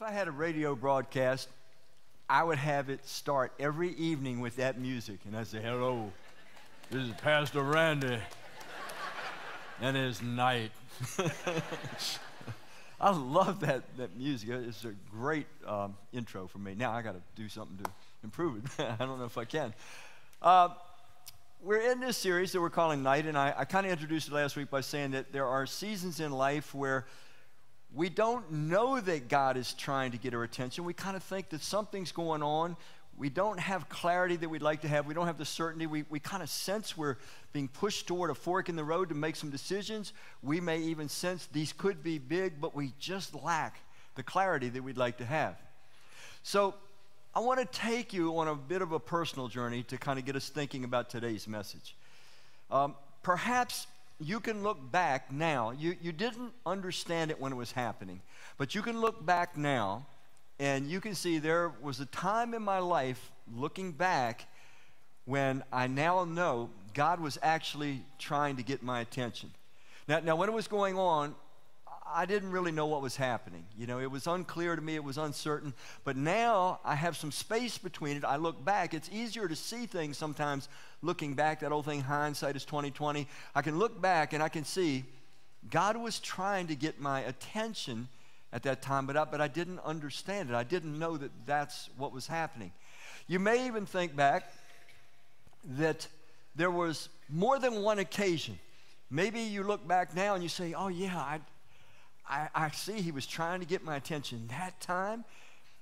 If I had a radio broadcast, I would have it start every evening with that music. And I'd say, hello, this is Pastor Randy. and it's night. I love that, that music. It's a great um, intro for me. Now I got to do something to improve it. I don't know if I can. Uh, we're in this series that we're calling Night, and I, I kind of introduced it last week by saying that there are seasons in life where we don't know that God is trying to get our attention. We kind of think that something's going on. We don't have clarity that we'd like to have. We don't have the certainty. We, we kind of sense we're being pushed toward a fork in the road to make some decisions. We may even sense these could be big, but we just lack the clarity that we'd like to have. So, I want to take you on a bit of a personal journey to kind of get us thinking about today's message. Um, perhaps you can look back now. You, you didn't understand it when it was happening, but you can look back now and you can see there was a time in my life looking back when I now know God was actually trying to get my attention. Now, now when it was going on, I didn't really know what was happening. You know, it was unclear to me, it was uncertain. But now I have some space between it. I look back. It's easier to see things sometimes looking back. That old thing, hindsight is 2020. I can look back and I can see God was trying to get my attention at that time, but I, but I didn't understand it. I didn't know that that's what was happening. You may even think back that there was more than one occasion. Maybe you look back now and you say, oh, yeah, I, I, I see he was trying to get my attention that time.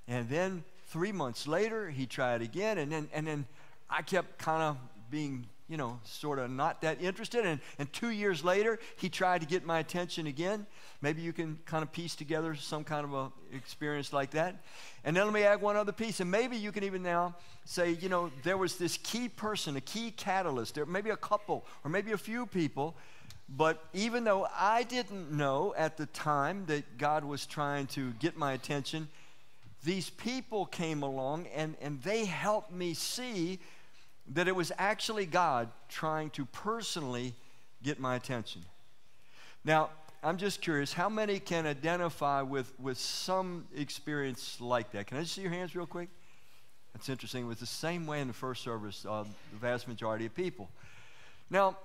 And then three months later, he tried again. And then, and then I kept kind of being, you know, sort of not that interested. And, and two years later, he tried to get my attention again. Maybe you can kind of piece together some kind of a experience like that. And then let me add one other piece. And maybe you can even now say, you know, there was this key person, a key catalyst, there maybe a couple or maybe a few people but even though I didn't know at the time that God was trying to get my attention, these people came along and, and they helped me see that it was actually God trying to personally get my attention. Now, I'm just curious, how many can identify with, with some experience like that? Can I just see your hands real quick? That's interesting. It was the same way in the first service, uh, the vast majority of people. Now,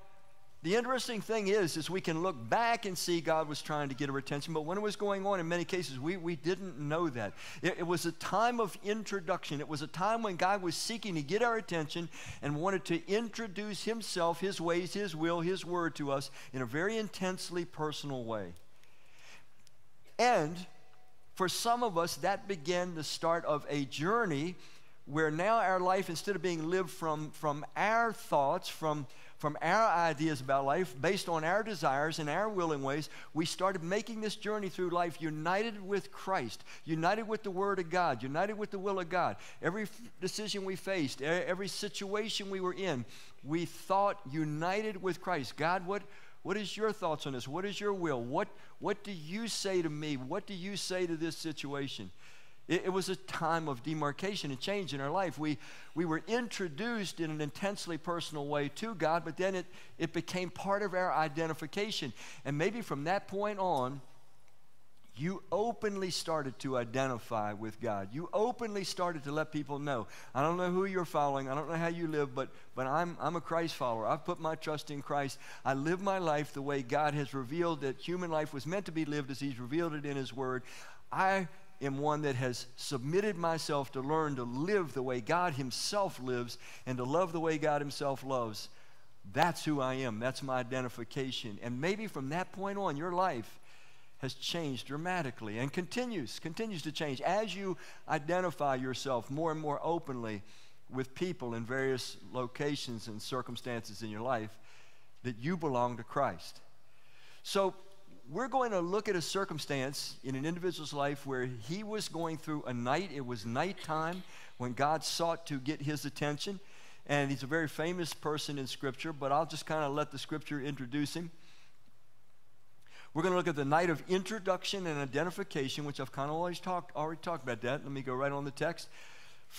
the interesting thing is, is we can look back and see God was trying to get our attention, but when it was going on, in many cases, we, we didn't know that. It, it was a time of introduction. It was a time when God was seeking to get our attention and wanted to introduce Himself, His ways, His will, His word to us in a very intensely personal way. And for some of us, that began the start of a journey where now our life, instead of being lived from, from our thoughts, from from our ideas about life, based on our desires and our willing ways, we started making this journey through life united with Christ, united with the Word of God, united with the will of God. Every decision we faced, every situation we were in, we thought united with Christ. God, what, what is your thoughts on this? What is your will? What, what do you say to me? What do you say to this situation? It, it, was a time of demarcation and change in our life. We, we were introduced in an intensely personal way to God, but then it, it became part of our identification. And maybe from that point on, you openly started to identify with God. You openly started to let people know. I don't know who you're following. I don't know how you live, but, but I'm, I'm a Christ follower. I've put my trust in Christ. I live my life the way God has revealed that human life was meant to be lived as He's revealed it in His Word. I am one that has submitted myself to learn to live the way God Himself lives and to love the way God Himself loves. That's who I am. That's my identification. And maybe from that point on, your life has changed dramatically and continues, continues to change as you identify yourself more and more openly with people in various locations and circumstances in your life that you belong to Christ. So we're going to look at a circumstance in an individual's life where he was going through a night. It was nighttime when God sought to get his attention. And he's a very famous person in Scripture, but I'll just kind of let the Scripture introduce him. We're going to look at the night of introduction and identification, which I've kind of always talked, already talked about that. Let me go right on the text.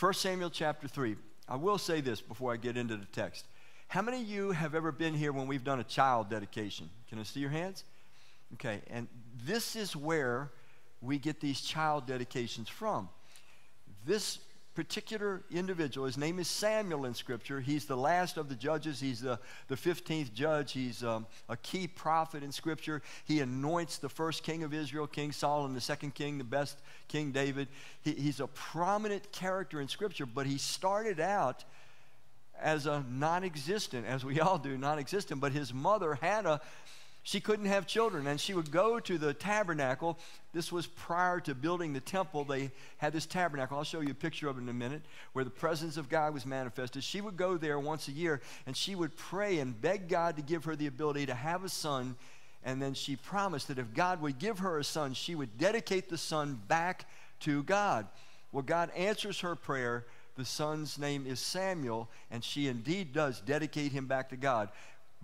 1 Samuel chapter 3. I will say this before I get into the text. How many of you have ever been here when we've done a child dedication? Can I see your hands? Okay, and this is where we get these child dedications from. This particular individual, his name is Samuel in Scripture. He's the last of the judges. He's the, the 15th judge. He's um, a key prophet in Scripture. He anoints the first king of Israel, King Saul, and the second king, the best King David. He, he's a prominent character in Scripture, but he started out as a non existent, as we all do, non existent. But his mother, Hannah, she couldn't have children, and she would go to the tabernacle. This was prior to building the temple. They had this tabernacle. I'll show you a picture of it in a minute, where the presence of God was manifested. She would go there once a year, and she would pray and beg God to give her the ability to have a son. And then she promised that if God would give her a son, she would dedicate the son back to God. Well, God answers her prayer. The son's name is Samuel, and she indeed does dedicate him back to God.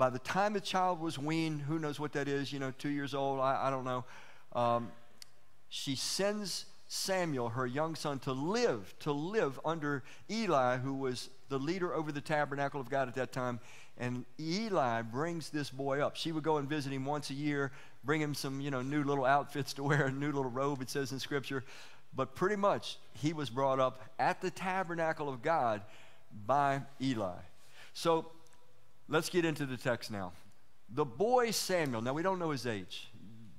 By the time the child was weaned, who knows what that is, you know, two years old, I, I don't know. Um, she sends Samuel, her young son, to live, to live under Eli, who was the leader over the tabernacle of God at that time. And Eli brings this boy up. She would go and visit him once a year, bring him some, you know, new little outfits to wear, a new little robe, it says in Scripture. But pretty much, he was brought up at the tabernacle of God by Eli. So Let's get into the text now. The boy Samuel, now we don't know his age.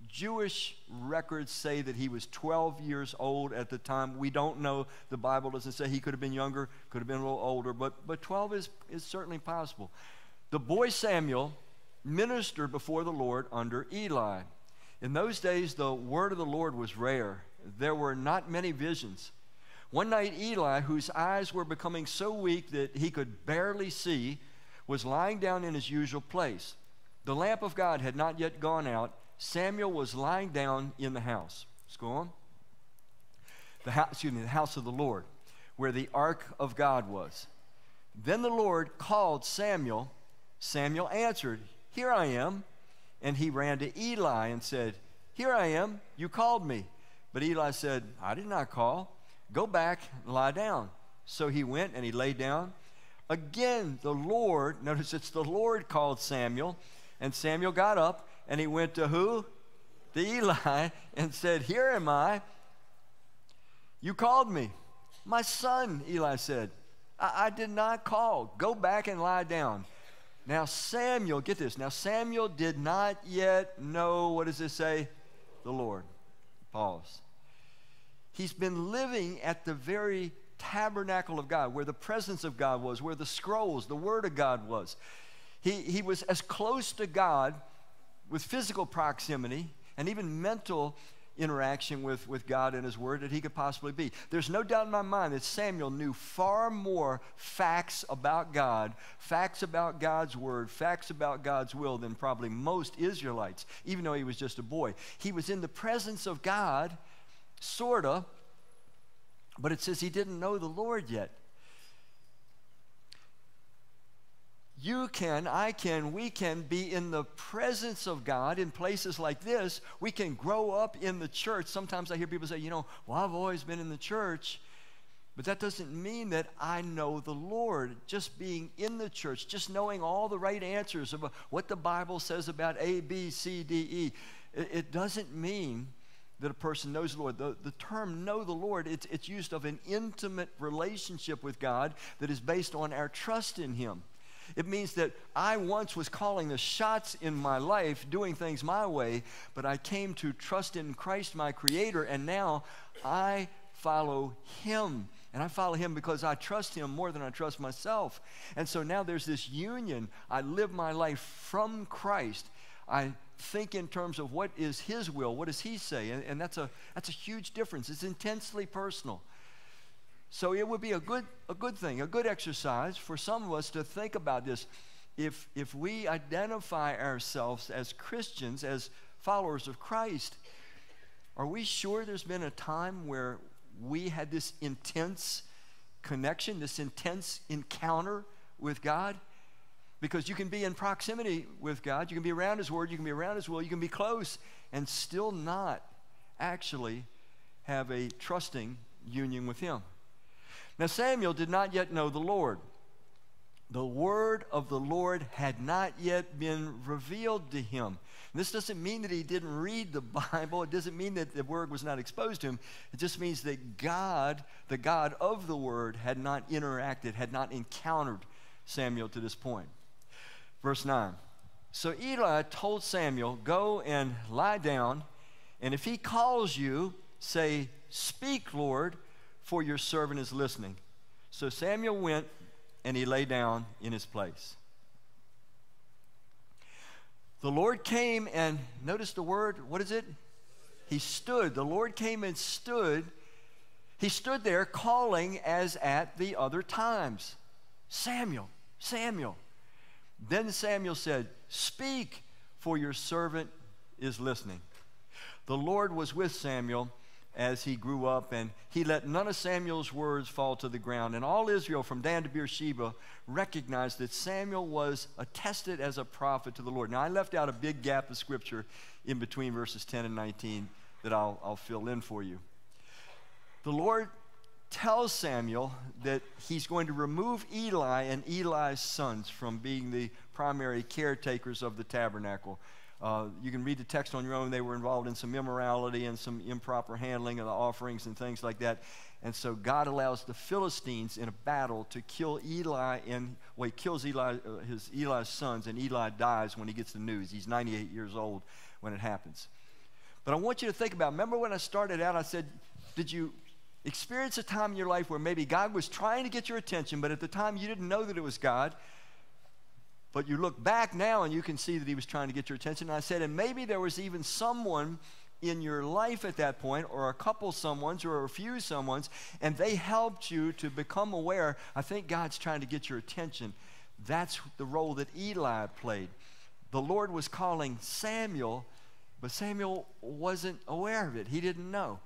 Jewish records say that he was 12 years old at the time. We don't know. The Bible doesn't say he could have been younger, could have been a little older, but, but 12 is, is certainly possible. The boy Samuel ministered before the Lord under Eli. In those days, the word of the Lord was rare. There were not many visions. One night, Eli, whose eyes were becoming so weak that he could barely see, was lying down in his usual place. The lamp of God had not yet gone out. Samuel was lying down in the house. Let's go on. The house, excuse me, the house of the Lord, where the ark of God was. Then the Lord called Samuel. Samuel answered, Here I am. And he ran to Eli and said, Here I am. You called me. But Eli said, I did not call. Go back and lie down. So he went and he lay down. Again, the Lord, notice it's the Lord called Samuel, and Samuel got up and he went to who? To Eli and said, Here am I. You called me. My son, Eli said, I, I did not call. Go back and lie down. Now, Samuel, get this. Now, Samuel did not yet know, what does it say? The Lord. Pause. He's been living at the very tabernacle of God, where the presence of God was, where the scrolls, the Word of God was. He, he was as close to God with physical proximity and even mental interaction with, with God and His Word that he could possibly be. There's no doubt in my mind that Samuel knew far more facts about God, facts about God's Word, facts about God's will than probably most Israelites, even though he was just a boy. He was in the presence of God, sort of, but it says he didn't know the Lord yet. You can, I can, we can be in the presence of God in places like this. We can grow up in the church. Sometimes I hear people say, you know, well, I've always been in the church. But that doesn't mean that I know the Lord. Just being in the church, just knowing all the right answers about what the Bible says about A, B, C, D, E, it, doesn't mean that a person knows the Lord. The, the term know the Lord, it's, it's used of an intimate relationship with God that is based on our trust in Him. It means that I once was calling the shots in my life, doing things my way, but I came to trust in Christ, my Creator, and now I follow Him. And I follow Him because I trust Him more than I trust myself. And so now there's this union. I live my life from Christ. I think in terms of what is his will, what does he say? And, and, that's, a, that's a huge difference. It's intensely personal. So it would be a good, a good thing, a good exercise for some of us to think about this. If, if we identify ourselves as Christians, as followers of Christ, are we sure there's been a time where we had this intense connection, this intense encounter with God? Because you can be in proximity with God, you can be around His Word, you can be around His will, you can be close, and still not actually have a trusting union with Him. Now, Samuel did not yet know the Lord. the word of the Lord had not yet been revealed to him. This doesn't mean that he didn't read the Bible. It doesn't mean that the word was not exposed to him. It just means that God, the God of the word, had not interacted, had not encountered Samuel to this point. Verse 9. So Eli told Samuel, Go and lie down, and if he calls you, say, Speak, Lord, for your servant is listening. So Samuel went and he lay down in his place. The Lord came and notice the word, what is it? He stood. The Lord came and stood. He stood there calling as at the other times Samuel, Samuel. Then Samuel said, Speak, for your servant is listening. The Lord was with Samuel as he grew up, and he let none of Samuel's words fall to the ground. And all Israel, from Dan to Beersheba, recognized that Samuel was attested as a prophet to the Lord. Now, I left out a big gap of scripture in between verses 10 and 19 that I'll, I'll fill in for you. The Lord tells Samuel that he's going to remove Eli and Eli's sons from being the primary caretakers of the tabernacle. Uh, you can read the text on your own. They were involved in some immorality and some improper handling of the offerings and things like that. And so God allows the Philistines in a battle to kill Eli, and well, he kills Eli, uh, his Eli's sons, and Eli dies when he gets the news. He's 98 years old when it happens. But I want you to think about. Remember when I started out? I said, "Did you experience a time in your life where maybe God was trying to get your attention, but at the time you didn't know that it was God?" But you look back now and you can see that he was trying to get your attention. And I said, and maybe there was even someone in your life at that point, or a couple someones, or a few someones, and they helped you to become aware. I think God's trying to get your attention. That's the role that Eli played. The Lord was calling Samuel, but Samuel wasn't aware of it. He didn't know.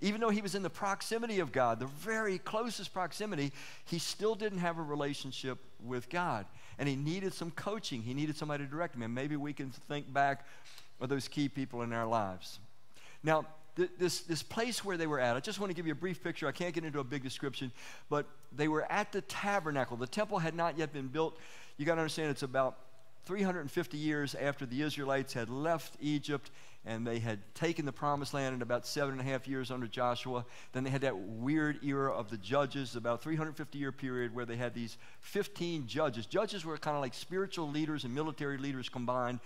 Even though he was in the proximity of God, the very closest proximity, he still didn't have a relationship with God and he needed some coaching. He needed somebody to direct him. And maybe we can think back of those key people in our lives. Now, th- this, this place where they were at, I just want to give you a brief picture. I can't get into a big description, but they were at the tabernacle. The temple had not yet been built. You got to understand it's about 350 years after the Israelites had left Egypt and they had taken the promised land in about seven and a half years under Joshua. Then they had that weird era of the judges, about 350 year period where they had these 15 judges. Judges were kind of like spiritual leaders and military leaders combined.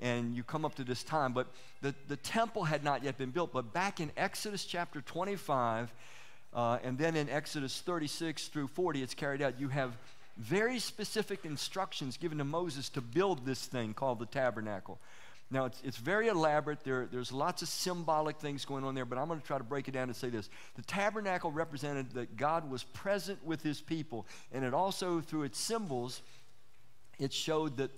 And you come up to this time, but the, the temple had not yet been built. But back in Exodus chapter 25, uh, and then in Exodus 36 through 40, it's carried out. You have very specific instructions given to Moses to build this thing called the tabernacle. Now, it's, it's very elaborate. There, there's lots of symbolic things going on there, but I'm going to try to break it down and say this. The tabernacle represented that God was present with his people, and it also, through its symbols, it showed that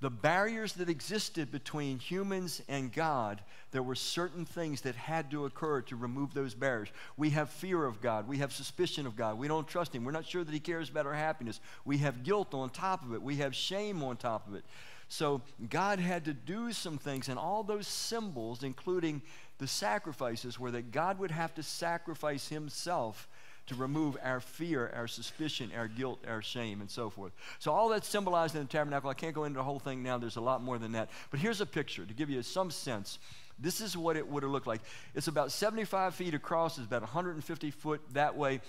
the barriers that existed between humans and God, there were certain things that had to occur to remove those barriers. We have fear of God. We have suspicion of God. We don't trust Him. We're not sure that He cares about our happiness. We have guilt on top of it. We have shame on top of it. So God had to do some things, and all those symbols, including the sacrifices, were that God would have to sacrifice Himself to remove our fear, our suspicion, our guilt, our shame, and so forth. So, all that's symbolized in the tabernacle. I can't go into the whole thing now, there's a lot more than that. But here's a picture to give you some sense. This is what it would have looked like. It's about 75 feet across, it's about 150 foot that way.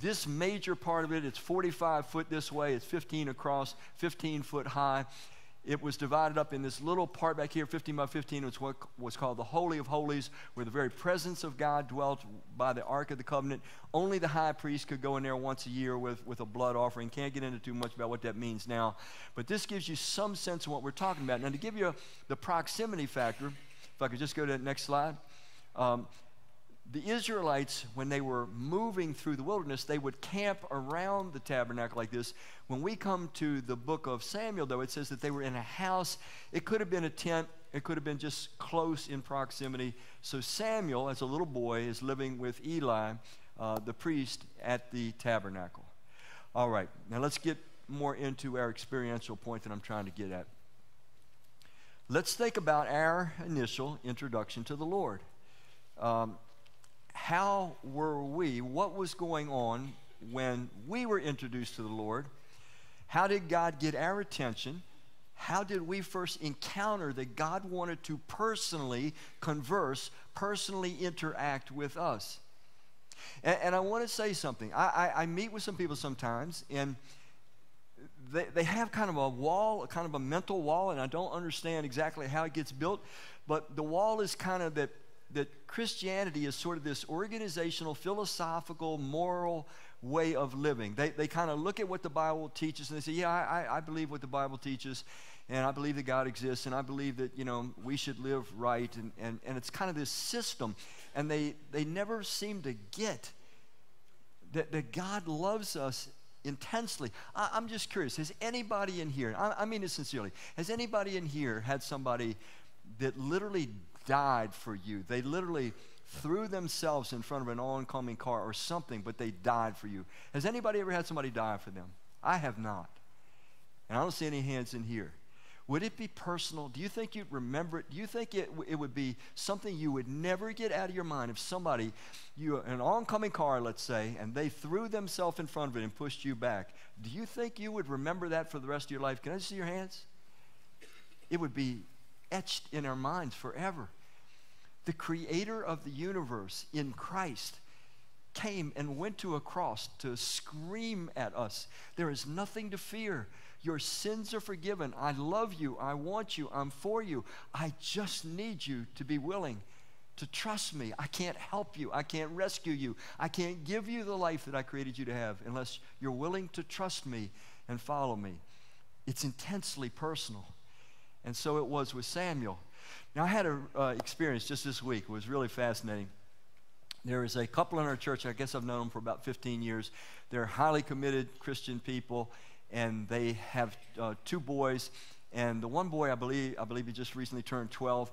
This major part of it, it's 45 foot this way, it's 15 across, 15 foot high it was divided up in this little part back here, 15 by 15. It's what was called the Holy of Holies, where the very presence of God dwelt by the Ark of the Covenant. Only the high priest could go in there once a year with, with a blood offering. Can't get into too much about what that means now. But this gives you some sense of what we're talking about. Now, to give you the proximity factor, if I could just go to the next slide. Um, the Israelites, when they were moving through the wilderness, they would camp around the tabernacle like this. When we come to the book of Samuel, though, it says that they were in a house. It could have been a tent, it could have been just close in proximity. So Samuel, as a little boy, is living with Eli, uh, the priest, at the tabernacle. All right, now let's get more into our experiential point that I'm trying to get at. Let's think about our initial introduction to the Lord. Um, how were we, what was going on when we were introduced to the Lord? How did God get our attention? How did we first encounter that God wanted to personally converse, personally interact with us? And, and I want to say something. I, I, I, meet with some people sometimes, and they, they have kind of a wall, kind of a mental wall, and I don't understand exactly how it gets built, but the wall is kind of that, that Christianity is sort of this organizational, philosophical, moral way of living. They, they kind of look at what the Bible teaches and they say, Yeah, I, I believe what the Bible teaches, and I believe that God exists, and I believe that, you know, we should live right. And, and, and it's kind of this system. And they, they never seem to get that, that God loves us intensely. I, am just curious has anybody in here, I, I mean it sincerely, has anybody in here had somebody that literally died for you? They literally threw themselves in front of an oncoming car or something, but they died for you. Has anybody ever had somebody die for them? I have not. And I don't see any hands in here. Would it be personal? Do you think you'd remember it? Do you think it, it would be something you would never get out of your mind if somebody, you an oncoming car, let's say, and they threw themselves in front of it and pushed you back? Do you think you would remember that for the rest of your life? Can I see your hands? It would be etched in our minds forever. The creator of the universe in Christ came and went to a cross to scream at us. There is nothing to fear. Your sins are forgiven. I love you. I want you. I'm for you. I just need you to be willing to trust me. I can't help you. I can't rescue you. I can't give you the life that I created you to have unless you're willing to trust me and follow me. It's intensely personal. And so it was with Samuel. Now, I had an uh, experience just this week. It was really fascinating. There is a couple in our church, I guess I've known them for about 15 years. They're highly committed Christian people, and they have uh, two boys. And the one boy, I believe, I believe he just recently turned 12.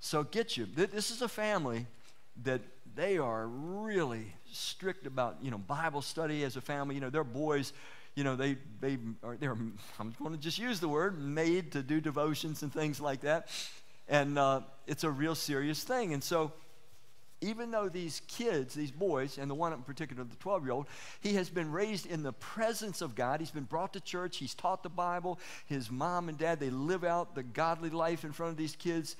So get you. This is a family that they are really strict about, you know, Bible study as a family. You know, their boys, you know, they, they are, they're, I'm going to just use the word, made to do devotions and things like that. And uh, it's a real serious thing. And so even though these kids, these boys, and the one in particular, the 12 year old, he has been raised in the presence of God. He's been brought to church. He's taught the Bible. His mom and dad, they live out the godly life in front of these kids.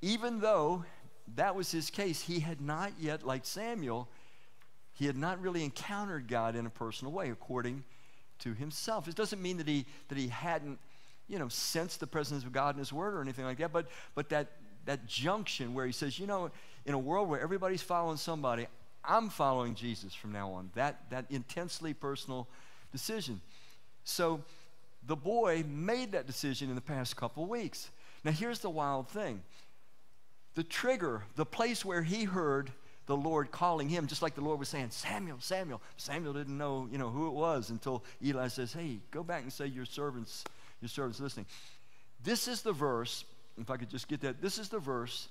Even though that was his case, he had not yet, like Samuel, he had not really encountered God in a personal way, according to himself. It doesn't mean that he, that he hadn't, you know, sensed the presence of God in his word or anything like that, but, but that, that junction where he says, you know, in a world where everybody's following somebody, I'm following Jesus from now on. That, that intensely personal decision. So the boy made that decision in the past couple weeks. Now, here's the wild thing the trigger, the place where he heard the Lord calling him, just like the Lord was saying, Samuel, Samuel. Samuel didn't know, you know, who it was until Eli says, Hey, go back and say your servants, your servants listening. This is the verse, if I could just get that, this is the verse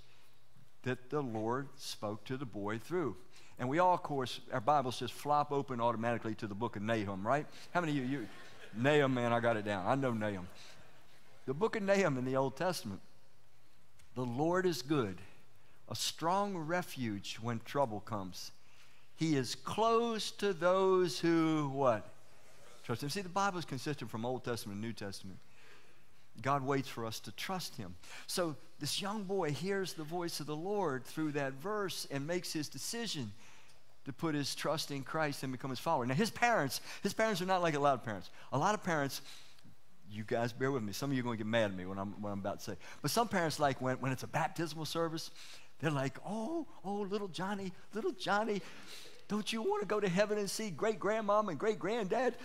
that the Lord spoke to the boy through. And we all, of course, our Bibles just flop open automatically to the book of Nahum, right? How many of you, you Nahum, man, I got it down. I know Nahum. The book of Nahum in the Old Testament. The Lord is good, a strong refuge when trouble comes. He is close to those who, what? Trust him. See, the Bible is consistent from Old Testament and New Testament. God waits for us to trust him. So this young boy hears the voice of the Lord through that verse and makes his decision to put his trust in Christ and become his follower. Now his parents, his parents are not like a lot of parents. A lot of parents, you guys bear with me. Some of you are going to get mad at me when I'm, what I'm about to say. But some parents like when, when it's a baptismal service, they're like, oh, oh, little Johnny, little Johnny, don't you want to go to heaven and see great grandmom and great granddad?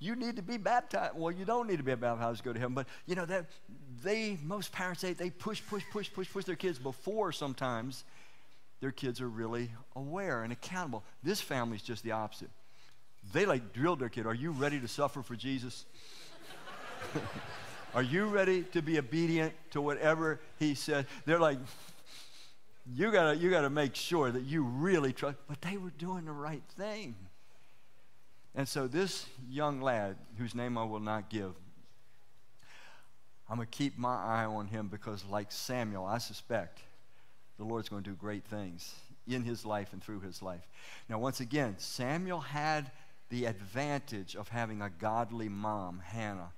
you need to be baptized. Well, you don't need to be baptized to go to heaven, but you know that they most parents they, they push, push, push, push, push their kids before sometimes their kids are really aware and accountable. This family's just the opposite. They like drilled their kid. Are you ready to suffer for Jesus? are you ready to be obedient to whatever he said? They're like, you gotta, you gotta make sure that you really trust. But they were doing the right thing. And so this young lad, whose name I will not give, I'm going to keep my eye on him because, like Samuel, I suspect the Lord's going to do great things in his life and through his life. Now, once again, Samuel had the advantage of having a godly mom, Hannah.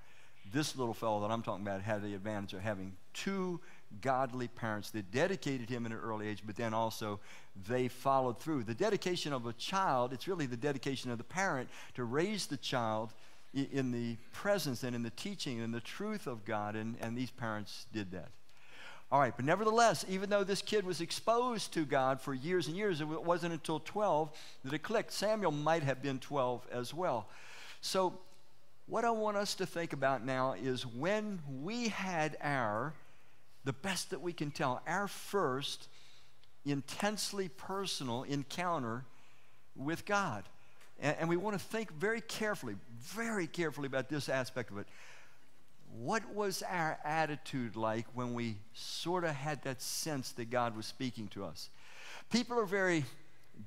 This little fellow that I'm talking about had the advantage of having two godly parents that dedicated him in an early age, but then also they followed through. The dedication of a child, it's really the dedication of the parent to raise the child in the presence and in the teaching and the truth of God, and, and these parents did that. All right, but nevertheless, even though this kid was exposed to God for years and years, it wasn't until 12 that it clicked. Samuel might have been 12 as well. So, what I want us to think about now is when we had our, the best that we can tell, our first intensely personal encounter with God. And, and we want to think very carefully, very carefully about this aspect of it what was our attitude like when we sort of had that sense that God was speaking to us? People are very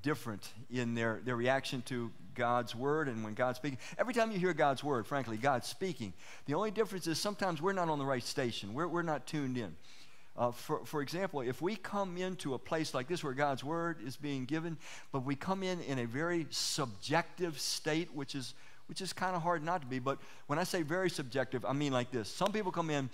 different in their, their reaction to God's word and when God's speaking. Every time you hear God's word, frankly, God's speaking. The only difference is sometimes we're not on the right station, we're, we're not tuned in. Uh, for, for example, if we come into a place like this where God's word is being given, but we come in in a very subjective state, which is which is kind of hard not to be. But when I say very subjective, I mean like this. Some people come in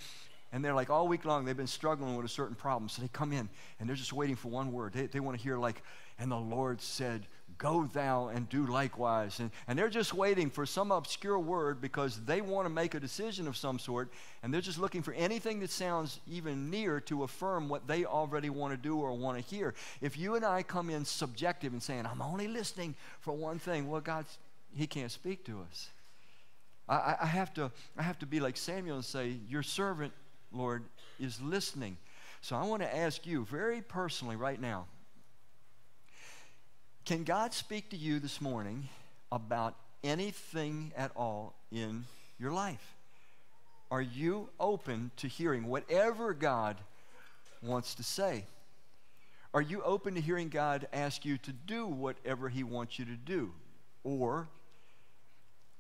and they're like all week long, they've been struggling with a certain problem. So they come in and they're just waiting for one word. They, they want to hear, like, and the Lord said, Go thou and do likewise. And, and they're just waiting for some obscure word because they want to make a decision of some sort. And they're just looking for anything that sounds even near to affirm what they already want to do or want to hear. If you and I come in subjective and saying, I'm only listening for one thing, well, God, he can't speak to us. I, I, have to, I have to be like Samuel and say, Your servant, Lord, is listening. So I want to ask you very personally right now can God speak to you this morning about anything at all in your life? Are you open to hearing whatever God wants to say? Are you open to hearing God ask you to do whatever He wants you to do? Or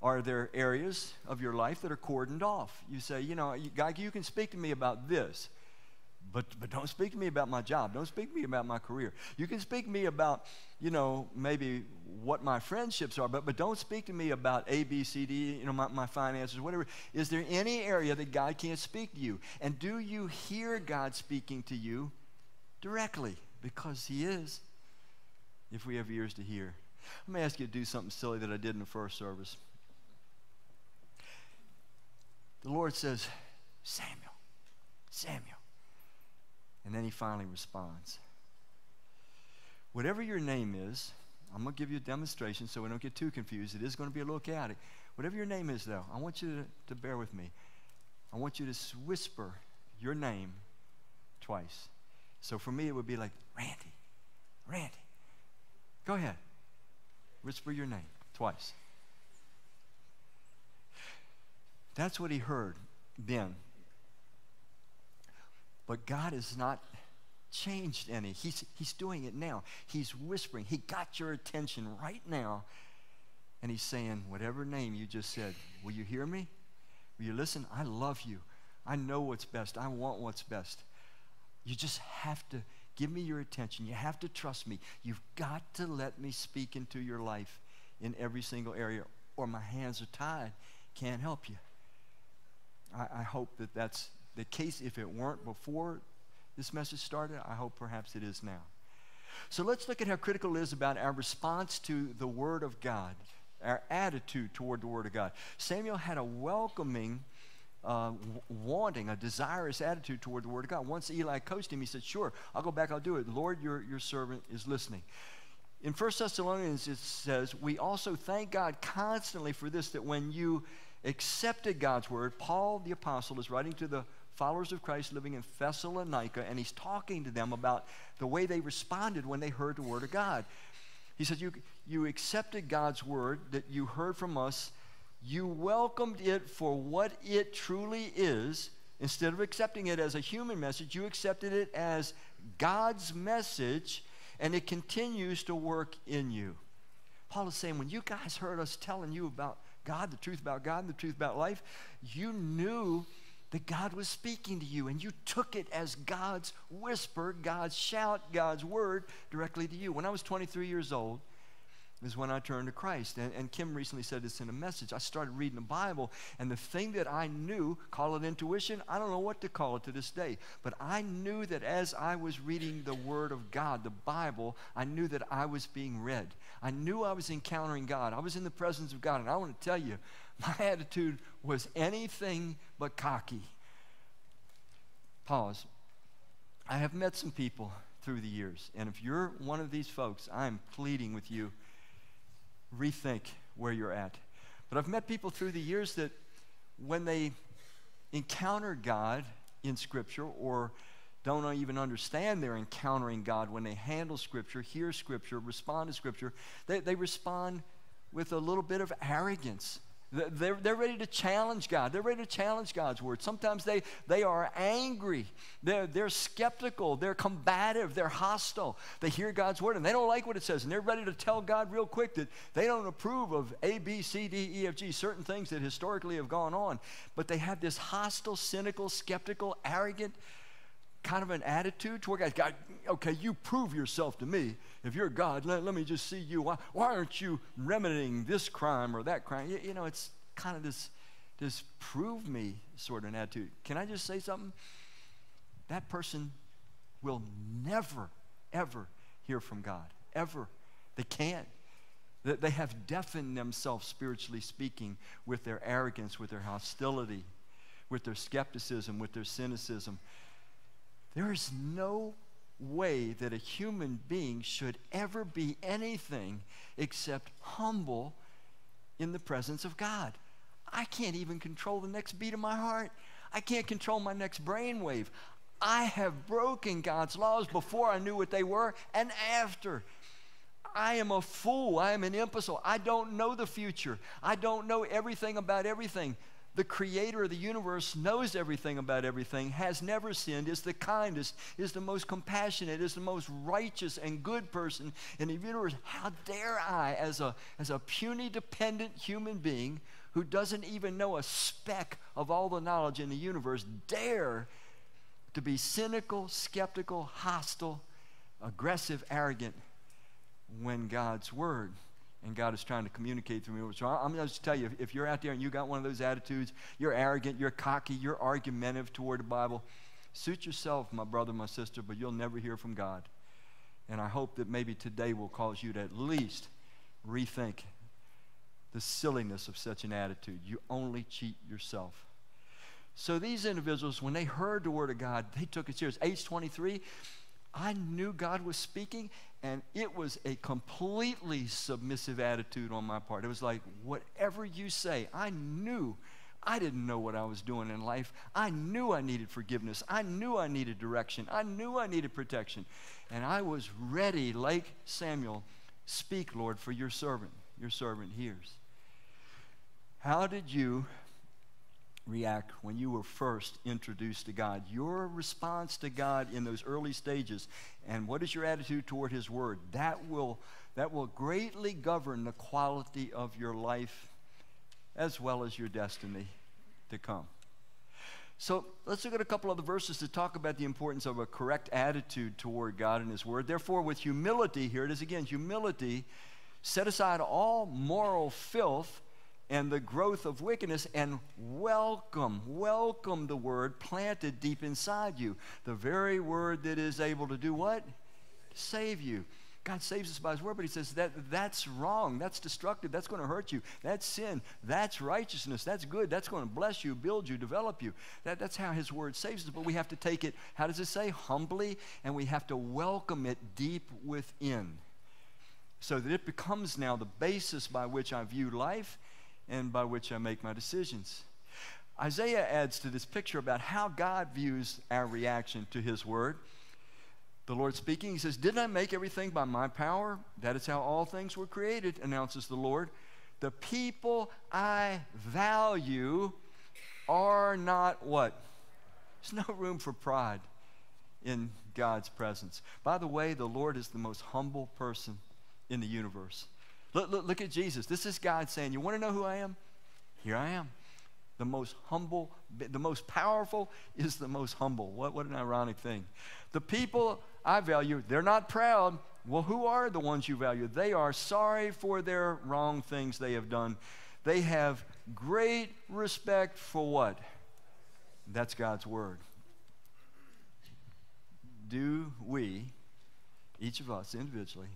are there areas of your life that are cordoned off? You say, you know, God, you can speak to me about this, but, but don't speak to me about my job. Don't speak to me about my career. You can speak to me about, you know, maybe what my friendships are, but, but don't speak to me about A, B, C, D, you know, my, my finances, whatever. Is there any area that God can't speak to you? And do you hear God speaking to you directly? Because He is, if we have ears to hear. Let me ask you to do something silly that I did in the first service the Lord says, Samuel, Samuel. And then he finally responds. Whatever your name is, I'm going to give you a demonstration so we don't get too confused. It is going to be a little chaotic. Whatever your name is, though, I want you to, to bear with me. I want you to whisper your name twice. So for me, it would be like, Randy, Randy. Go ahead. Whisper your name twice. That's what he heard then. But God has not changed any. He's, he's doing it now. He's whispering. He got your attention right now. And he's saying, whatever name you just said, will you hear me? Will you listen? I love you. I know what's best. I want what's best. You just have to give me your attention. You have to trust me. You've got to let me speak into your life in every single area, or my hands are tied. Can't help you. I, I hope that that's the case. If it weren't before this message started, I hope perhaps it is now. So let's look at how critical it is about our response to the Word of God, our attitude toward the Word of God. Samuel had a welcoming, uh, wanting, a desirous attitude toward the Word of God. Once Eli coached him, he said, Sure, I'll go back, I'll do it. Lord, your, your servant is listening. In 1 Thessalonians, it says, We also thank God constantly for this, that when you accepted God's word, Paul the apostle is writing to the followers of Christ living in Thessalonica, and he's talking to them about the way they responded when they heard the word of God. He said, You, you accepted God's word that you heard from us, you welcomed it for what it truly is. Instead of accepting it as a human message, you accepted it as God's message, and it continues to work in you. Paul is saying, when you guys heard us telling you about God, the truth about God, and the truth about life, you knew that God was speaking to you and you took it as God's whisper, God's shout, God's word directly to you. When I was 23 years old, is when I turned to Christ. And, and, Kim recently said this in a message. I started reading the Bible, and the thing that I knew, call it intuition, I don't know what to call it to this day, but I knew that as I was reading the Word of God, the Bible, I knew that I was being read. I knew I was encountering God. I was in the presence of God. And I want to tell you, my attitude was anything but cocky. Pause. I have met some people through the years, and if you're one of these folks, I'm pleading with you rethink where you're at. But I've met people through the years that when they encounter God in Scripture or don't even understand they're encountering God when they handle Scripture, hear Scripture, respond to Scripture, they, they respond with a little bit of arrogance. They're, they're ready to challenge God. They're ready to challenge God's word. Sometimes they, they are angry. They're, they're skeptical. They're combative. They're hostile. They hear God's word and they don't like what it says. And they're ready to tell God real quick that they don't approve of A, B, C, D, E, F, G, certain things that historically have gone on. But they have this hostile, cynical, skeptical, arrogant kind of an attitude toward God. God, okay, you prove yourself to me. If you're God, let, let me just see you. Why, why aren't you remedying this crime or that crime? You, you know, it's kind of this, this prove me sort of an attitude. Can I just say something? That person will never, ever hear from God. Ever. They can't. They have deafened themselves, spiritually speaking, with their arrogance, with their hostility, with their skepticism, with their cynicism. There is no way that a human being should ever be anything except humble in the presence of God. I can't even control the next beat of my heart. I can't control my next brainwave. I have broken God's laws before I knew what they were and after. I am a fool. I am an imbecile. I don't know the future. I don't know everything about everything the creator of the universe knows everything about everything, has never sinned, is the kindest, is the most compassionate, is the most righteous and good person in the universe. How dare I, as a, as a puny, dependent human being who doesn't even know a speck of all the knowledge in the universe, dare to be cynical, skeptical, hostile, aggressive, arrogant when God's word and God is trying to communicate through me. So I'm going to just tell you, if you're out there and you got one of those attitudes, you're arrogant, you're cocky, you're argumentative toward the Bible, suit yourself, my brother, my sister, but you'll never hear from God. And I hope that maybe today will cause you to at least rethink the silliness of such an attitude. You only cheat yourself. So these individuals, when they heard the word of God, they took it serious. Age 23, I knew God was speaking, and it was a completely submissive attitude on my part. It was like, whatever you say, I knew I didn't know what I was doing in life. I knew I needed forgiveness. I knew I needed direction. I knew I needed protection. And I was ready, like Samuel, speak, Lord, for your servant. Your servant hears. How did you react when you were first introduced to God? Your response to God in those early stages, and what is your attitude toward His Word? That will, that will greatly govern the quality of your life as well as your destiny to come. So let's look at a couple other verses to talk about the importance of a correct attitude toward God and His Word. Therefore, with humility, here it is again humility, set aside all moral filth and the growth of wickedness and welcome, welcome the word planted deep inside you. The very word that is able to do what? Save you. God saves us by His word, but He says that that's wrong. That's destructive. That's going to hurt you. That's sin. That's righteousness. That's good. That's going to bless you, build you, develop you. That, that's how His word saves us. But we have to take it, how does it say? Humbly, and we have to welcome it deep within so that it becomes now the basis by which I view life and by which I make my decisions. Isaiah adds to this picture about how God views our reaction to his word. The Lord speaking, he says, Didn't I make everything by my power? That is how all things were created, announces the Lord. The people I value are not what? There's no room for pride in God's presence. By the way, the Lord is the most humble person in the universe. Look, look, look at Jesus. This is God saying, You want to know who I am? Here I am. The most humble, the most powerful is the most humble. What, what an ironic thing. The people I value, they're not proud. Well, who are the ones you value? They are sorry for their wrong things they have done. They have great respect for what? That's God's word. Do we, each of us individually,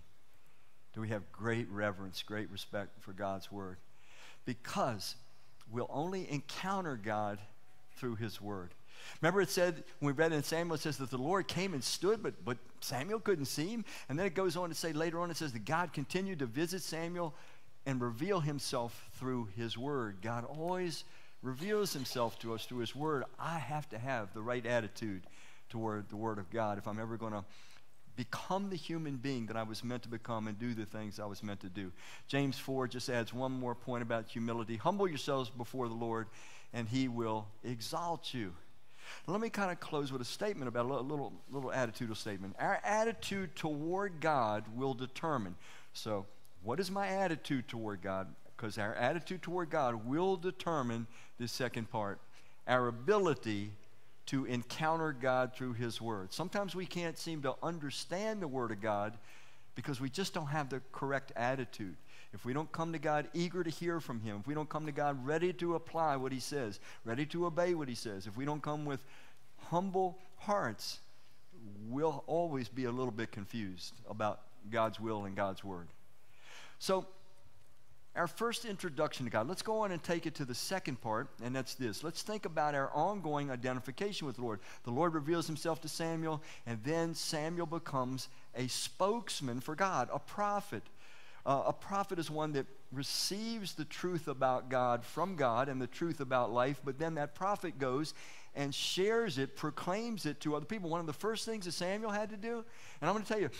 do we have great reverence, great respect for God's word? Because we'll only encounter God through his word. Remember, it said, when we read in Samuel, it says that the Lord came and stood, but, but Samuel couldn't see him. And then it goes on to say later on, it says that God continued to visit Samuel and reveal himself through his word. God always reveals himself to us through his word. I have to have the right attitude toward the word of God if I'm ever going to become the human being that I was meant to become and do the things I was meant to do. James 4 just adds one more point about humility. Humble yourselves before the Lord, and he will exalt you. Let me kind of close with a statement about a little, little, attitudinal statement. Our attitude toward God will determine. So, what is my attitude toward God? Because our attitude toward God will determine the second part our ability to encounter God through His Word. Sometimes we can't seem to understand the Word of God because we just don't have the correct attitude. If we don't come to God eager to hear from Him, if we don't come to God ready to apply what He says, ready to obey what He says, if we don't come with humble hearts, we'll always be a little bit confused about God's will and God's Word. So, our first introduction to God. Let's go on and take it to the second part, and that's this. Let's think about our ongoing identification with the Lord. The Lord reveals himself to Samuel, and then Samuel becomes a spokesman for God, a prophet. Uh, a prophet is one that receives the truth about God from God and the truth about life, but then that prophet goes and shares it, proclaims it to other people. One of the first things that Samuel had to do, and I'm going to tell you,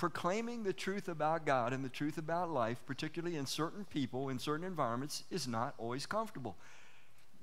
proclaiming the truth about God and the truth about life, particularly in certain people, in certain environments, is not always comfortable.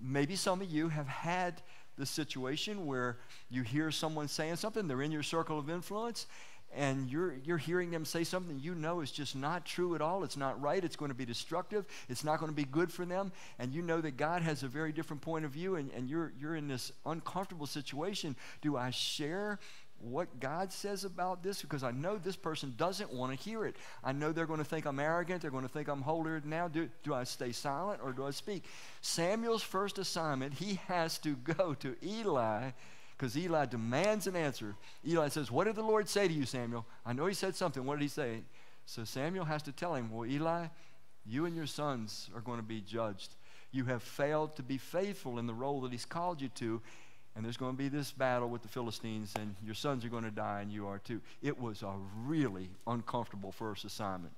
Maybe some of you have had the situation where you hear someone saying something, they're in your circle of influence, and you're, you're hearing them say something you know is just not true at all. It's not right. It's going to be destructive. It's not going to be good for them. And you know that God has a very different point of view, and, and you're, you're in this uncomfortable situation. Do I share what God says about this because I know this person doesn't want to hear it. I know they're going to think I'm arrogant. They're going to think I'm holier than now. Do, do I stay silent or do I speak? Samuel's first assignment, he has to go to Eli because Eli demands an answer. Eli says, What did the Lord say to you, Samuel? I know he said something. What did he say? So Samuel has to tell him, Well, Eli, you and your sons are going to be judged. You have failed to be faithful in the role that he's called you to and there's going to be this battle with the Philistines, and your sons are going to die, and you are too. It was a really uncomfortable first assignment.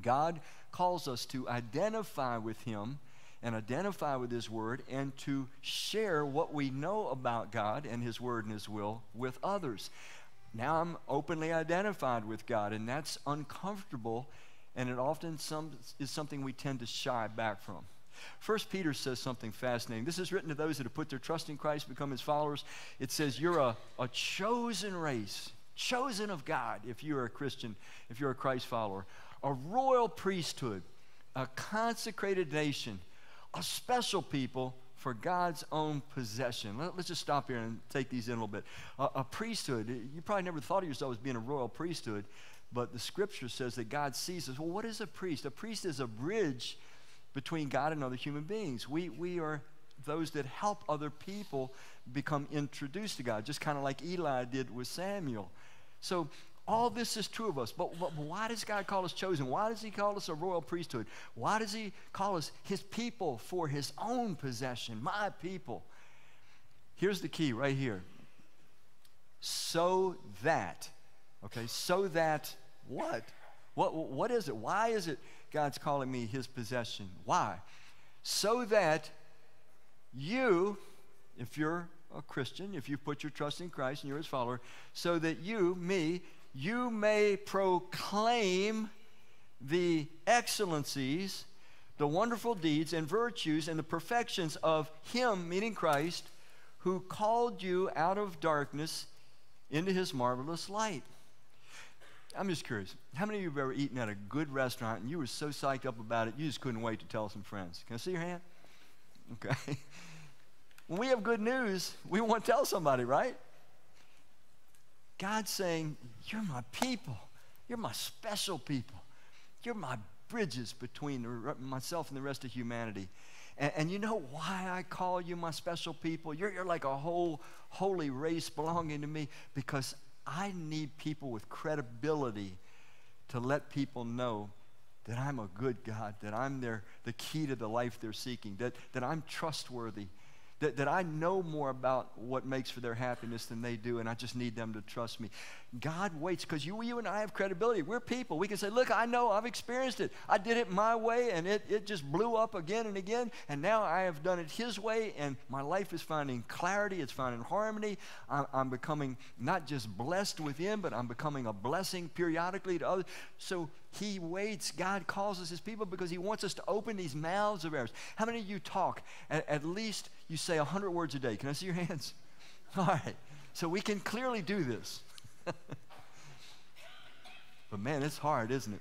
God calls us to identify with Him and identify with His Word and to share what we know about God and His Word and His will with others. Now I'm openly identified with God, and that's uncomfortable, and it often some, is something we tend to shy back from. First Peter says something fascinating. This is written to those that have put their trust in Christ, become his followers. It says, You're a, a chosen race, chosen of God, if you're a Christian, if you're a Christ follower, a royal priesthood, a consecrated nation, a special people for God's own possession. Let, us just stop here and take these in a little bit. A, a priesthood, you probably never thought of yourself as being a royal priesthood, but the scripture says that God sees us. Well, what is a priest? A priest is a bridge between God and other human beings. We, we are those that help other people become introduced to God, just kind of like Eli did with Samuel. So, all this is true of us. But, but, why does God call us chosen? Why does He call us a royal priesthood? Why does He call us His people for His own possession, my people? Here's the key right here. So that, okay, so that what? What, what is it? Why is it God's calling me his possession. Why? So that you, if you're a Christian, if you put your trust in Christ and you're his follower, so that you, me, you may proclaim the excellencies, the wonderful deeds and virtues and the perfections of him, meaning Christ, who called you out of darkness into his marvelous light. I'm just curious. How many of you have ever eaten at a good restaurant and you were so psyched up about it, you just couldn't wait to tell some friends? Can I see your hand? Okay. when we have good news, we want to tell somebody, right? God's saying, You're my people. You're my special people. You're my bridges between myself and the rest of humanity. And, and, you know why I call you my special people? You're, you're like a whole holy race belonging to me because I need people with credibility to let people know that I'm a good God, that I'm their, the key to the life they're seeking, that, that I'm trustworthy, that, that I know more about what makes for their happiness than they do, and I just need them to trust me. God waits because you, you and I have credibility. We're people. We can say, Look, I know, I've experienced it. I did it my way, and it, it just blew up again and again, and now I have done it His way, and my life is finding clarity, it's finding harmony. I'm, I'm becoming not just blessed within, but I'm becoming a blessing periodically to others. So he waits. God calls us his people because he wants us to open these mouths of ours. How many of you talk? At, at least you say 100 words a day. Can I see your hands? All right. So we can clearly do this. but man, it's hard, isn't it?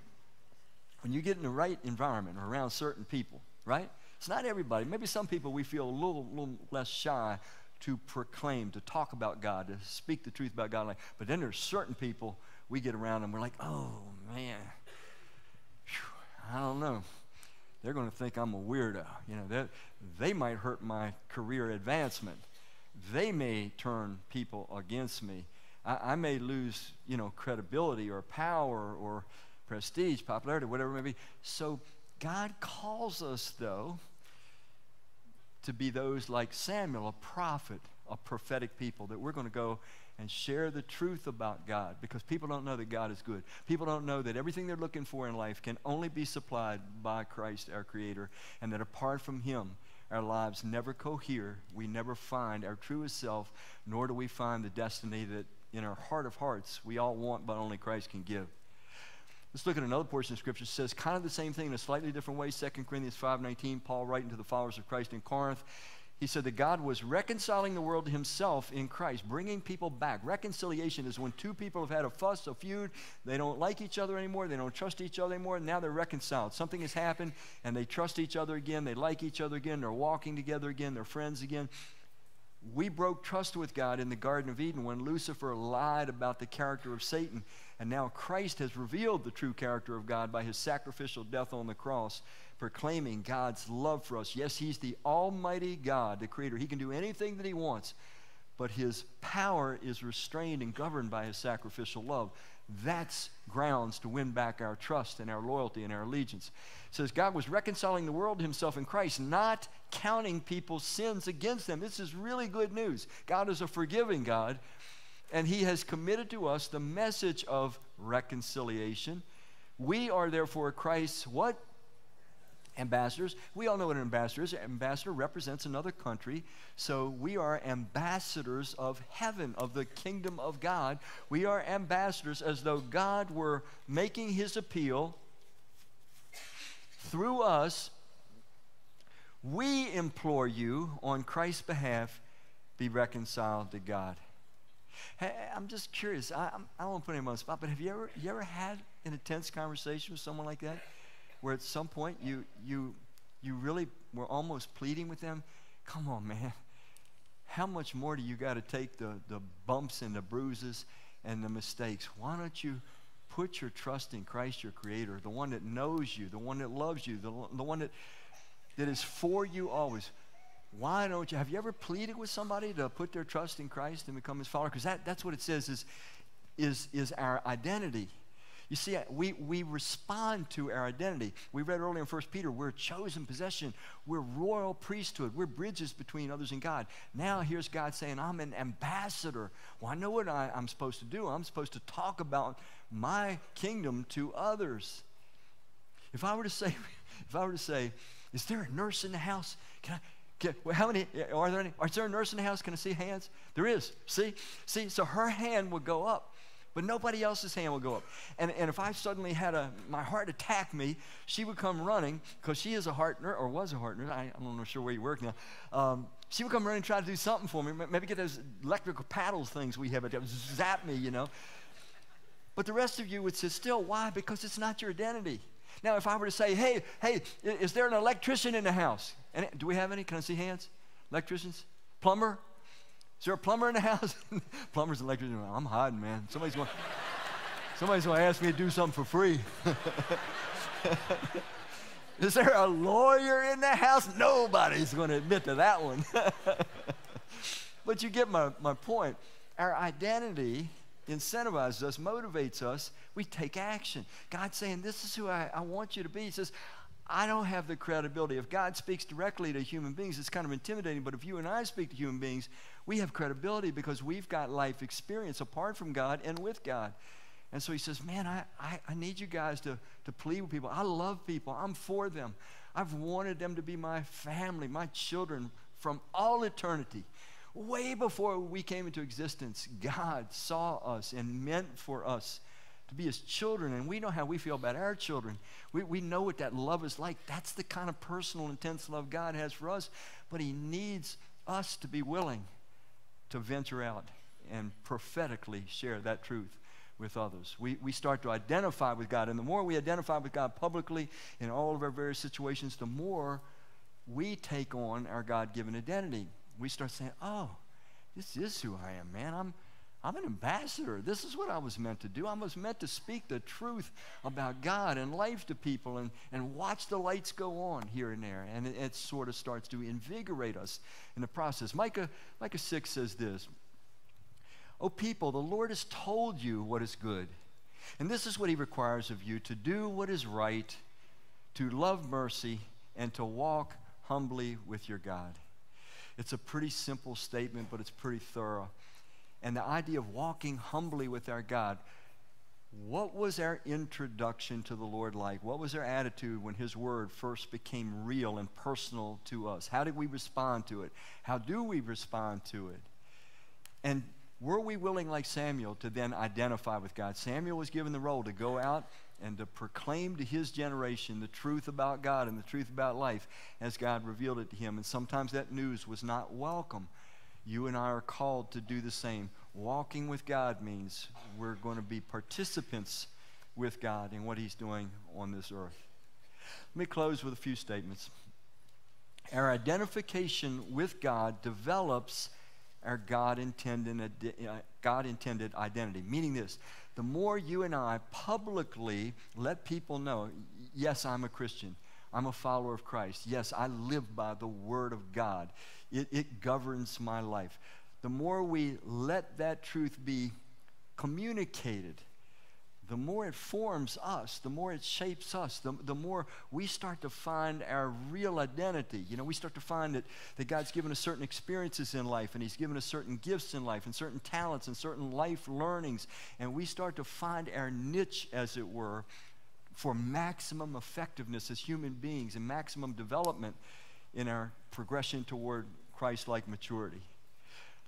When you get in the right environment or around certain people, right? It's not everybody. Maybe some people we feel a little, little less shy to proclaim, to talk about God, to speak the truth about God. But then there's certain people we get around and we're like, oh man, I don't know. They're going to think I'm a weirdo. You know, that they might hurt my career advancement. They may turn people against me. I, I may lose, you know, credibility or power or prestige, popularity, whatever it may be. So God calls us, though, to be those like Samuel, a prophet, a prophetic people, that we're going to go and share the truth about God because people don't know that God is good. People don't know that everything they're looking for in life can only be supplied by Christ, our Creator, and that apart from Him, our lives never cohere. We never find our truest self, nor do we find the destiny that in our heart of hearts we all want, but only Christ can give. Let's look at another portion of Scripture. It says kind of the same thing in a slightly different way. 2 Corinthians 5.19, Paul writing to the followers of Christ in Corinth. He said that God was reconciling the world to himself in Christ, bringing people back. Reconciliation is when two people have had a fuss, a feud, they don't like each other anymore, they don't trust each other anymore, and now they're reconciled. Something has happened, and they trust each other again, they like each other again, they're walking together again, they're friends again. We broke trust with God in the Garden of Eden when Lucifer lied about the character of Satan, and now Christ has revealed the true character of God by his sacrificial death on the cross proclaiming God's love for us. Yes, He's the Almighty God, the Creator. He can do anything that He wants, but His power is restrained and governed by His sacrificial love. That's grounds to win back our trust and our loyalty and our allegiance. It says God was reconciling the world to Himself in Christ, not counting people's sins against them. This is really good news. God is a forgiving God, and He has committed to us the message of reconciliation. We are therefore Christ's what? ambassadors. We all know what an ambassador is. An ambassador represents another country. So we are ambassadors of heaven, of the kingdom of God. We are ambassadors as though God were making his appeal through us. We implore you on Christ's behalf, be reconciled to God. Hey, I'm just curious. I, I'm, I do not want to put him on the spot, but have you ever, you ever had an intense conversation with someone like that? where at some point you, you, you really were almost pleading with them, come on, man. How much more do you got to take the, the bumps and the bruises and the mistakes? Why don't you put your trust in Christ, your Creator, the one that knows you, the one that loves you, the, the one that, that is for you always? Why don't you? Have you ever pleaded with somebody to put their trust in Christ and become His follower? Because that, that's what it says is, is, is our identity. You see, we, we respond to our identity. We read earlier in 1 Peter, we're chosen possession. We're royal priesthood. We're bridges between others and God. Now here's God saying, I'm an ambassador. Well, I know what I, I'm supposed to do. I'm supposed to talk about my kingdom to others. If I were to say, if I were to say, is there a nurse in the house? Can I, can, how many are there any? Is there a nurse in the house? Can I see hands? There is. See, see. So her hand would go up but nobody else's hand would go up. And, and if I suddenly had a, my heart attack me, she would come running, because she is a heart nurse, or was a heart nurse, I, I'm not sure where you work now. Um, she would come running and try to do something for me, maybe get those electrical paddles things we have, zap me, you know. But the rest of you would sit still. Why? Because it's not your identity. Now, if I were to say, hey, hey, is there an electrician in the house? And do we have any? Can I see hands? Electricians? Plumber? Is there a plumber in the house? Plumber's electrician. I'm hiding, man. Somebody's going. Somebody's going to ask me to do something for free. Is there a lawyer in the house? Nobody's going to admit to that one. but you get my, my point. Our identity incentivizes us, motivates us. We take action. God's saying, This is who I, I want you to be. He says, I don't have the credibility. If God speaks directly to human beings, it's kind of intimidating. But if you and I speak to human beings, we have credibility because we've got life experience apart from God and with God. And so he says, Man, I, I, I, need you guys to, to plead with people. I love people. I'm for them. I've wanted them to be my family, my children from all eternity. Way before we came into existence, God saw us and meant for us to be his children. And we know how we feel about our children. We, we know what that love is like. That's the kind of personal, intense love God has for us. But he needs us to be willing to venture out and prophetically share that truth with others. We, we start to identify with God. And the more we identify with God publicly in all of our various situations, the more we take on our God given identity. We start saying, oh, this is who I am, man. I'm, I'm an ambassador. This is what I was meant to do. I was meant to speak the truth about God and life to people and, and watch the lights go on here and there. And it, it sort of starts to invigorate us in the process. Micah, Micah 6 says this O people, the Lord has told you what is good. And this is what he requires of you to do what is right, to love mercy, and to walk humbly with your God. It's a pretty simple statement, but it's pretty thorough. And the idea of walking humbly with our God, what was our introduction to the Lord like? What was our attitude when His Word first became real and personal to us? How did we respond to it? How do we respond to it? And were we willing, like Samuel, to then identify with God? Samuel was given the role to go out and to proclaim to his generation the truth about God and the truth about life as God revealed it to him. And sometimes that news was not welcome. You and I are called to do the same. Walking with God means we're going to be participants with God in what He's doing on this earth. Let me close with a few statements. Our identification with God develops our God intended, uh, God intended identity. Meaning this the more you and I publicly let people know, yes, I'm a Christian, I'm a follower of Christ, yes, I live by the Word of God, it, it governs my life. The more we let that truth be communicated, the more it forms us, the more it shapes us, the, the more we start to find our real identity. You know, we start to find that, that God's given us certain experiences in life, and He's given us certain gifts in life, and certain talents, and certain life learnings. And we start to find our niche, as it were, for maximum effectiveness as human beings and maximum development in our progression toward Christ like maturity.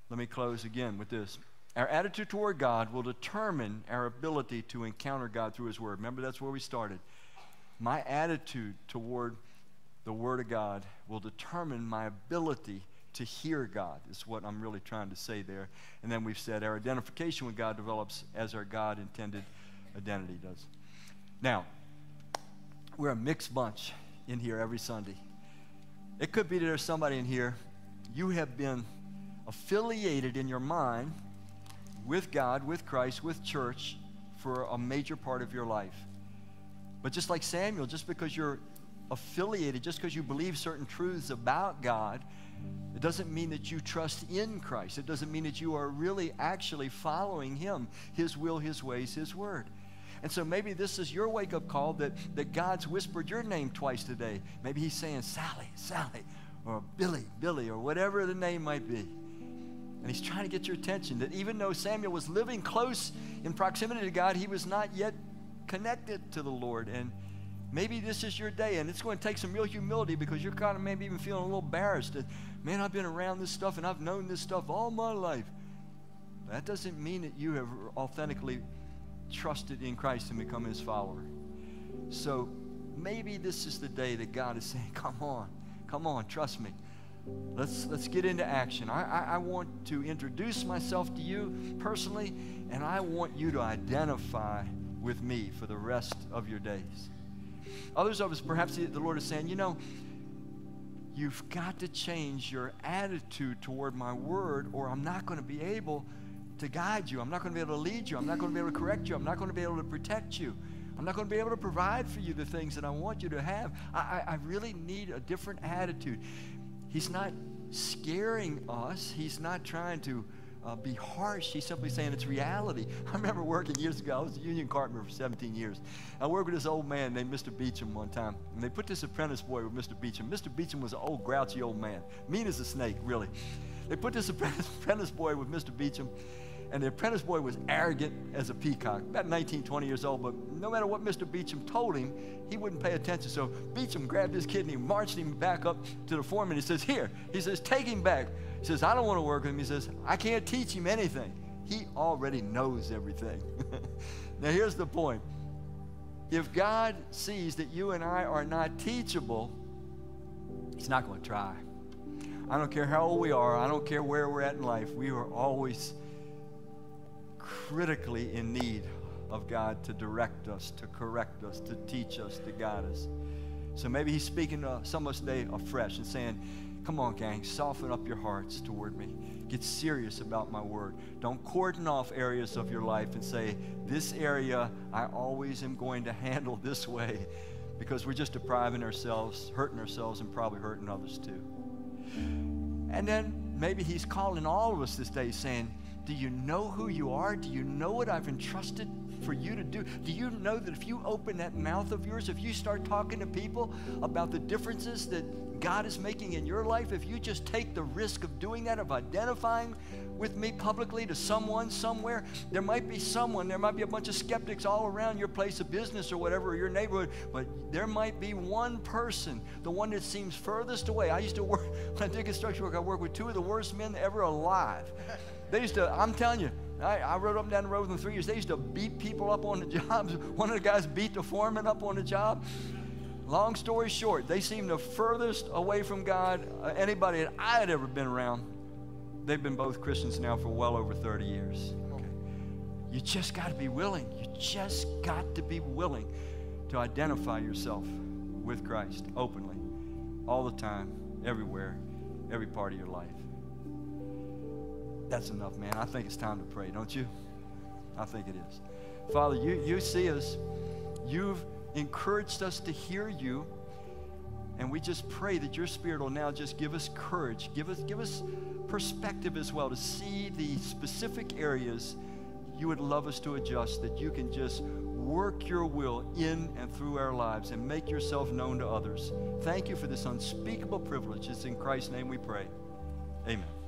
Let me close again with this. Our attitude toward God will determine our ability to encounter God through His Word. Remember, that's where we started. My attitude toward the Word of God will determine my ability to hear God, is what I'm really trying to say there. And then we've said our identification with God develops as our God intended identity does. Now, we're a mixed bunch in here every Sunday. It could be that there's somebody in here, you have been affiliated in your mind with God, with Christ, with church for a major part of your life. But just like Samuel, just because you're affiliated, just because you believe certain truths about God, it doesn't mean that you trust in Christ. It doesn't mean that you are really actually following Him, His will, His ways, His word. And so maybe this is your wake up call that, that God's whispered your name twice today. Maybe He's saying, Sally, Sally, or Billy, Billy, or whatever the name might be. And he's trying to get your attention that even though Samuel was living close in proximity to God, he was not yet connected to the Lord. And maybe this is your day, and it's going to take some real humility because you're kind of maybe even feeling a little embarrassed that, man, I've been around this stuff and I've known this stuff all my life. That doesn't mean that you have authentically trusted in Christ and become his follower. So maybe this is the day that God is saying, come on, come on, trust me. Let's, let's get into action. I, I, I, want to introduce myself to you personally, and I want you to identify with me for the rest of your days. Others of us, perhaps the, Lord is saying, you know, you've got to change your attitude toward my word, or I'm not going to be able to guide you. I'm not going to be able to lead you. I'm not going to be able to correct you. I'm not going to be able to protect you. I'm not going to be able to provide for you the things that I want you to have. I, I, I really need a different attitude. He's not scaring us, He's not trying to uh, be harsh. He's simply saying it's reality. I remember working years ago. I was a union carpenter for 17 years. I worked with this old man named Mr. Beecham one time, and they put this apprentice boy with Mr. Beecham. Mr. Beecham was an old, grouchy old man, mean as a snake, really. They put this apprentice boy with Mr. Beecham, and the apprentice boy was arrogant as a peacock, about 19, 20 years old, but no matter what Mr. Beecham told him, he wouldn't pay attention. So Beecham grabbed his kid and he marched him back up to the foreman. He says, Here, he says, take him back. He says, I don't want to work with him. He says, I can't teach him anything. He already knows everything. now, here's the point if God sees that you and I are not teachable, He's not going to try. I don't care how old we are, I don't care where we're at in life, we are always critically in need of God to direct us, to correct us, to teach us, to guide us. So maybe He's speaking to some of us today afresh and saying, Come on, gang, soften up your hearts toward me. Get serious about my word. Don't cordon off areas of your life and say, This area I always am going to handle this way because we're just depriving ourselves, hurting ourselves, and probably hurting others too. And then maybe He's calling all of us this day saying, do you know who you are? Do you know what I've entrusted for you to do? Do you know that if you open that mouth of yours, if you start talking to people about the differences that God is making in your life, if you just take the risk of doing that, of identifying with me publicly to someone somewhere, there might be someone, there might be a bunch of skeptics all around your place of business or whatever, or your neighborhood, but there might be one person, the one that seems furthest away. I used to work, when I did construction work, I worked with two of the worst men ever alive. They used to, I'm telling you, I, I rode up and down the road with them three years. They used to beat people up on the jobs. One of the guys beat the foreman up on the job. Long story short, they seemed the furthest away from God uh, anybody that I had ever been around. They've been both Christians now for well over 30 years. Okay. You just got to be willing. You just got to be willing to identify yourself with Christ openly, all the time, everywhere, every part of your life. That's enough, man. I think it's time to pray, don't you? I think it is. Father, you, you see us. You've encouraged us to hear you. And we just pray that your spirit will now just give us courage, give us, give us perspective as well to see the specific areas you would love us to adjust, that you can just work your will in and through our lives and make yourself known to others. Thank you for this unspeakable privilege. It's in Christ's name we pray. Amen.